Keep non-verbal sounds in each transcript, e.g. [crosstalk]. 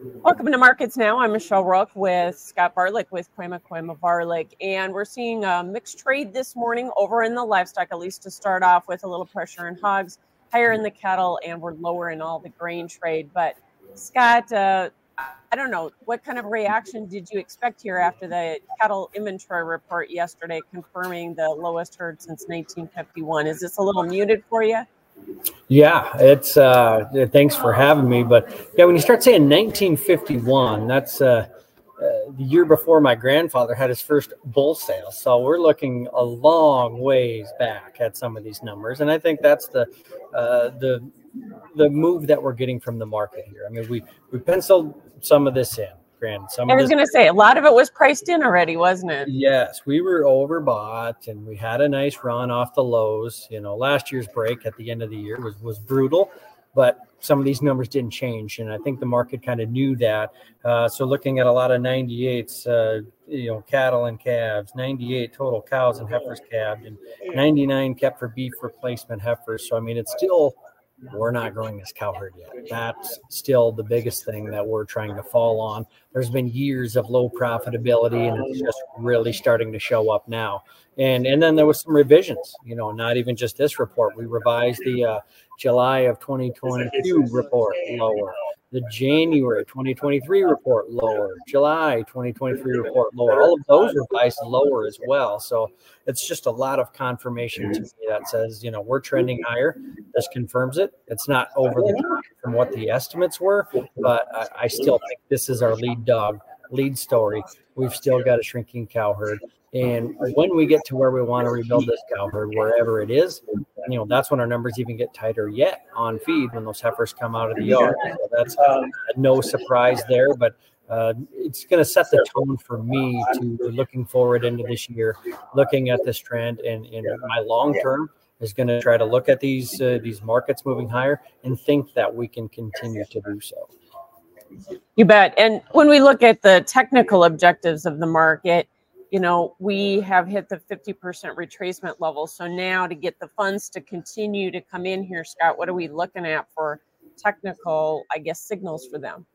Welcome to Markets Now. I'm Michelle Rook with Scott Varilek with Kooima Kooima Varilek, and we're seeing a mixed trade this morning over in the livestock, at least to start off with a little pressure in hogs, higher in the cattle, and we're lower in all the grain trade. But Scott, uh, I don't know what kind of reaction did you expect here after the cattle inventory report yesterday, confirming the lowest herd since 1951? Is this a little muted for you? Yeah, it's uh thanks for having me. But yeah, when you start saying 1951, that's uh, uh, the year before my grandfather had his first bull sale. So we're looking a long ways back at some of these numbers, and I think that's the uh, the the move that we're getting from the market here. I mean, we we penciled some of this in. Grand. Some I was going to say a lot of it was priced in already, wasn't it? Yes, we were overbought, and we had a nice run off the lows. You know, last year's break at the end of the year was was brutal, but some of these numbers didn't change, and I think the market kind of knew that. Uh, so looking at a lot of 98s, uh, you know, cattle and calves, 98 total cows and heifers calved, and 99 kept for beef replacement heifers. So I mean, it's still we're not growing this cow herd yet. That's still the biggest thing that we're trying to fall on. There's been years of low profitability, and it's just really starting to show up now. And and then there was some revisions. You know, not even just this report. We revised the uh, July of 2022 report lower the January 2023 report lower, July 2023 report lower. All of those revised lower as well. So it's just a lot of confirmation to me that says, you know, we're trending higher. This confirms it. It's not over the top from what the estimates were, but I, I still think this is our lead dog, lead story. We've still got a shrinking cow herd. And when we get to where we want to rebuild this cow herd, wherever it is, you know, that's when our numbers even get tighter yet on feed when those heifers come out of the yard. So that's uh, no surprise there, but uh, it's going to set the tone for me to looking forward into this year, looking at this trend, and in my long term is going to try to look at these uh, these markets moving higher and think that we can continue to do so. You bet. And when we look at the technical objectives of the market you know, we have hit the 50% retracement level. So now to get the funds to continue to come in here, Scott, what are we looking at for technical, I guess, signals for them?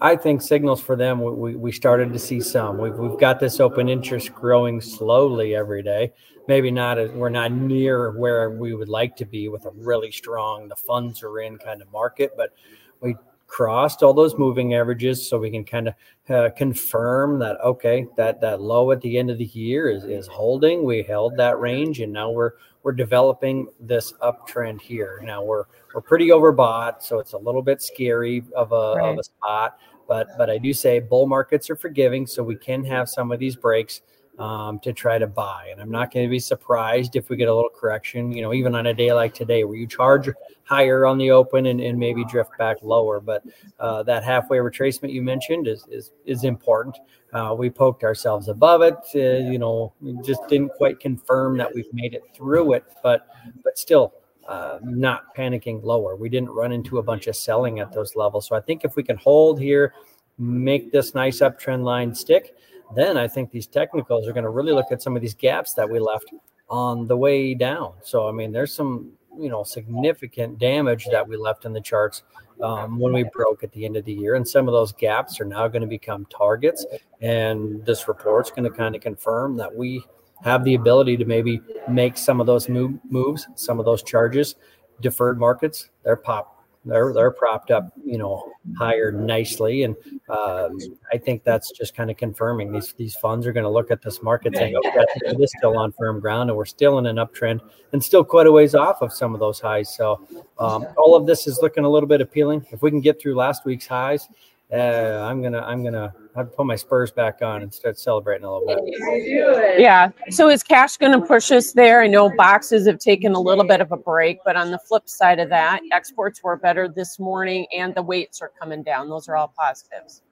I think signals for them, we, we started to see some. We've, we've got this open interest growing slowly every day. Maybe not, a, we're not near where we would like to be with a really strong, the funds are in kind of market, but we crossed all those moving averages so we can kind of uh, confirm that okay that that low at the end of the year is, is holding. We held that range and now we're we're developing this uptrend here. Now we're we're pretty overbought so it's a little bit scary of a, right. of a spot but but i do say bull markets are forgiving so we can have some of these breaks um, to try to buy. And I'm not going to be surprised if we get a little correction, you know, even on a day like today where you charge higher on the open and, and maybe drift back lower. But uh, that halfway retracement you mentioned is is, is important. Uh, we poked ourselves above it, uh, you know, just didn't quite confirm that we've made it through it, but but still. Uh, not panicking lower. We didn't run into a bunch of selling at those levels. So I think if we can hold here, make this nice uptrend line stick, then I think these technicals are going to really look at some of these gaps that we left on the way down. So, I mean, there's some, you know, significant damage that we left in the charts um, when we broke at the end of the year. And some of those gaps are now going to become targets. And this report's going to kind of confirm that we have the ability to maybe make some of those move, moves, some of those charges. Deferred markets, they're pop they're they're propped up, you know, higher nicely, and um, I think that's just kind of confirming these these funds are going to look at this market saying, "Okay, it is still on firm ground, and we're still in an uptrend, and still quite a ways off of some of those highs." So, um, all of this is looking a little bit appealing. If we can get through last week's highs, uh, I'm gonna I'm gonna have to put my Spurs back on and start celebrating a little bit. Yeah. So is cash to push us there? I know boxes have taken a little bit of a break, but on the flip side of that, exports were better this morning, and the weights are coming down. Those are all positives.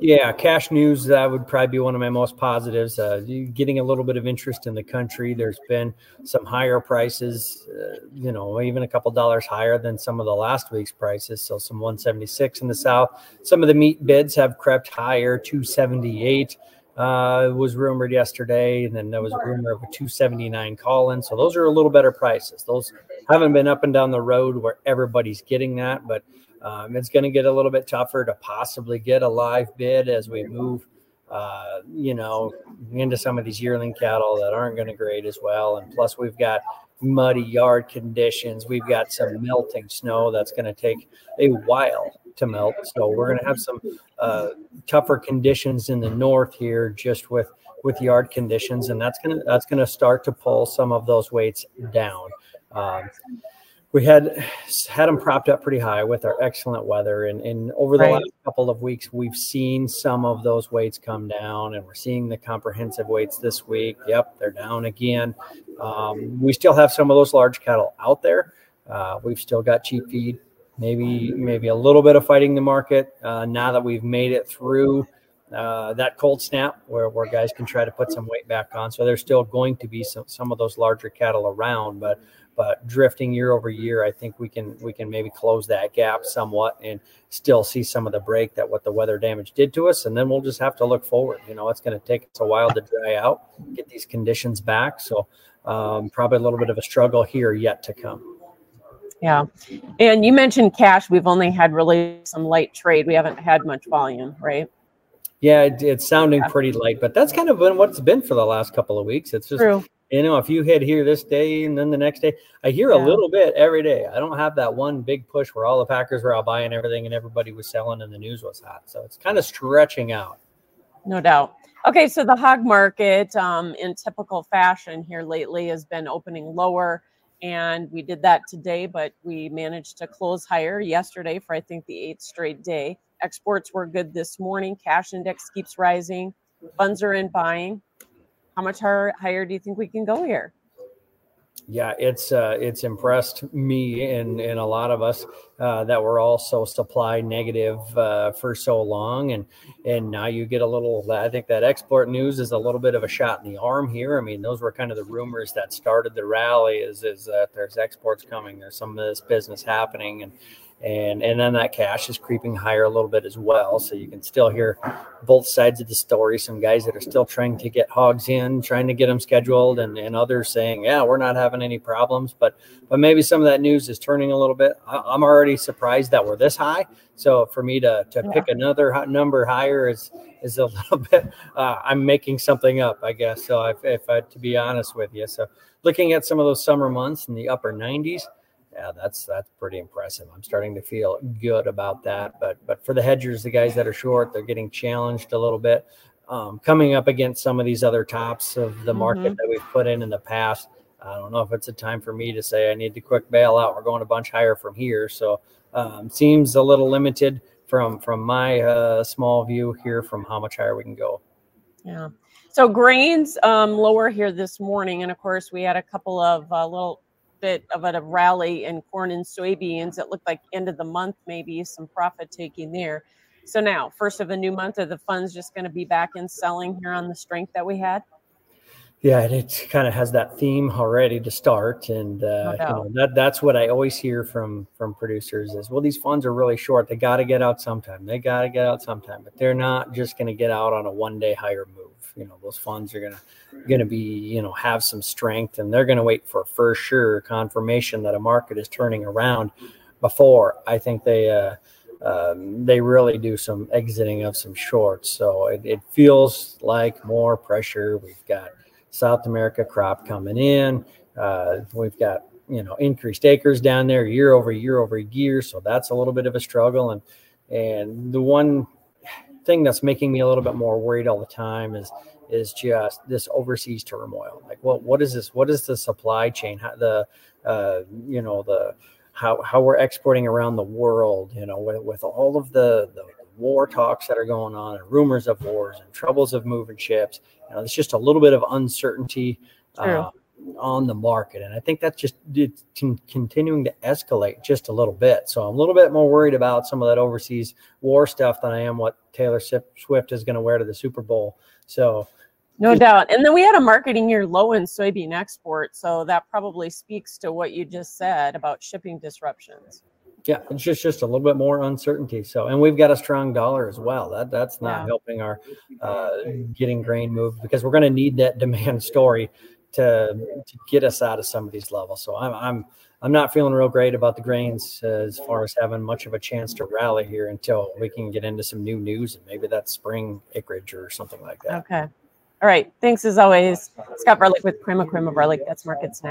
Yeah, cash news that would probably be one of my most positives. Uh, getting a little bit of interest in the country. There's been some higher prices, uh, you know, even a couple dollars higher than some of the last week's prices. So some 176 in the south. Some of the meat bids have crept higher, 278. Uh, was rumored yesterday, and then there was a rumor of a 279 call in. So those are a little better prices. Those haven't been up and down the road where everybody's getting that, but um, it's going to get a little bit tougher to possibly get a live bid as we move uh, you know, into some of these yearling cattle that aren't going to grade as well. And plus, we've got muddy yard conditions. We've got some melting snow that's going to take a while to melt. So we're going to have some uh, tougher conditions in the north here, just with with yard conditions, and that's gonna that's gonna start to pull some of those weights down. Um, we had had them propped up pretty high with our excellent weather. And, and over the right. last couple of weeks we've seen some of those weights come down and we're seeing the comprehensive weights this week. Yep they're down again. Um, we still have some of those large cattle out there. Uh, we've still got cheap feed maybe maybe a little bit of fighting the market. Uh, now that we've made it through uh, that cold snap where, where guys can try to put some weight back on. So there's still going to be some, some of those larger cattle around but but drifting year over year, I think we can we can maybe close that gap somewhat and still see some of the break that what the weather damage did to us, and then we'll just have to look forward. You know, it's going to take us a while to dry out, get these conditions back. So um, probably a little bit of a struggle here yet to come. Yeah, and you mentioned cash. We've only had really some light trade. We haven't had much volume, right? Yeah, it, it's sounding pretty light, but that's kind of been what it's been for the last couple of weeks. It's just True you know, if you hit here this day and then the next day, I hear yeah. a little bit every day. I don't have that one big push where all the Packers were out buying everything and everybody was selling and the news was hot. So it's kind of stretching out. No doubt. Okay, so the hog market, um, in typical fashion here lately, has been opening lower, and we did that today, but we managed to close higher yesterday for I think the eighth straight day. Exports were good this morning. Cash index keeps rising. Funds are in buying how much higher, do you think we can go here? Yeah, it's uh, it's impressed me and and a lot of us uh, that were also supply negative uh, for so long, and and now you get a little. I think that export news is a little bit of a shot in the arm here. I mean, those were kind of the rumors that started the rally. Is is that there's exports coming, there's some of this business happening, and and and then that cash is creeping higher a little bit as well. So you can still hear both sides of the story. Some guys that are still trying to get hogs in, trying to get them scheduled, and, and others saying, "Yeah, we're not having any problems." But but maybe some of that news is turning a little bit. I, am already surprised that we're this high. So for me to to yeah. pick another number higher is is a [laughs] little bit. Uh, I'm making something up, I guess. So if, if I to be honest with you, so looking at some of those summer months in the upper 90s yeah, that's that's pretty impressive. I'm starting to feel good about that. But but for the hedgers, the guys that are short, they're getting challenged a little bit. Um, coming up against some of these other tops of the market mm-hmm. that we've put in in the past. I don't know if it's a time for me to say I need to quick bail out. We're going a bunch higher from here, so um, seems a little limited from from my uh, small view here from how much higher we can go. Yeah. So grains um, lower here this morning, and of course we had a couple of uh, little bit of a rally in corn and soybeans. It looked like end of the month, maybe some profit taking there. So now, first of a new month, are the funds just going to be back in selling here on the strength that we had? Yeah, it kind of has that theme already to start, and uh, no you know, that that's what I always hear from from producers is, well, these funds are really short. They got to get out sometime. They got to get out sometime, but they're not just going to get out on a one day higher move you know those funds are gonna gonna be you know have some strength and they're gonna wait for for sure confirmation that a market is turning around before I think they uh, um, they really do some exiting of some shorts. So it, it feels like more pressure. We've got South America crop coming in. Uh, we've got you know increased acres down there year over year over year. So that's a little bit of a struggle. And and the one thing that's making me a little bit more worried all the time is is just this overseas turmoil. Like, what what is this? What is the supply chain? How, the uh, you know the how how we're exporting around the world. You know, with, with all of the, the war talks that are going on and rumors of wars and troubles of moving ships. You know, it's just a little bit of uncertainty. Uh, on the market. And I think that's just it's continuing to escalate just a little bit. So I'm a little bit more worried about some of that overseas war stuff than I am what Taylor Swift is going to wear to the Super Bowl. So no doubt. And then we had a marketing year low in soybean export. So that probably speaks to what you just said about shipping disruptions. Yeah, it's just just a little bit more uncertainty. So, and we've got a strong dollar as well. That that's not yeah. helping our uh, getting grain moved because we're going to need that demand [laughs] story to to get us out of some of these levels. So I'm I'm I'm not feeling real great about the grains uh, as far as having much of a chance to rally here until we can get into some new news and maybe that's spring acreage or something like that. Okay. All right. Thanks as always. Scott Varilek with Kooima Kooima Varilek. That's Markets Now.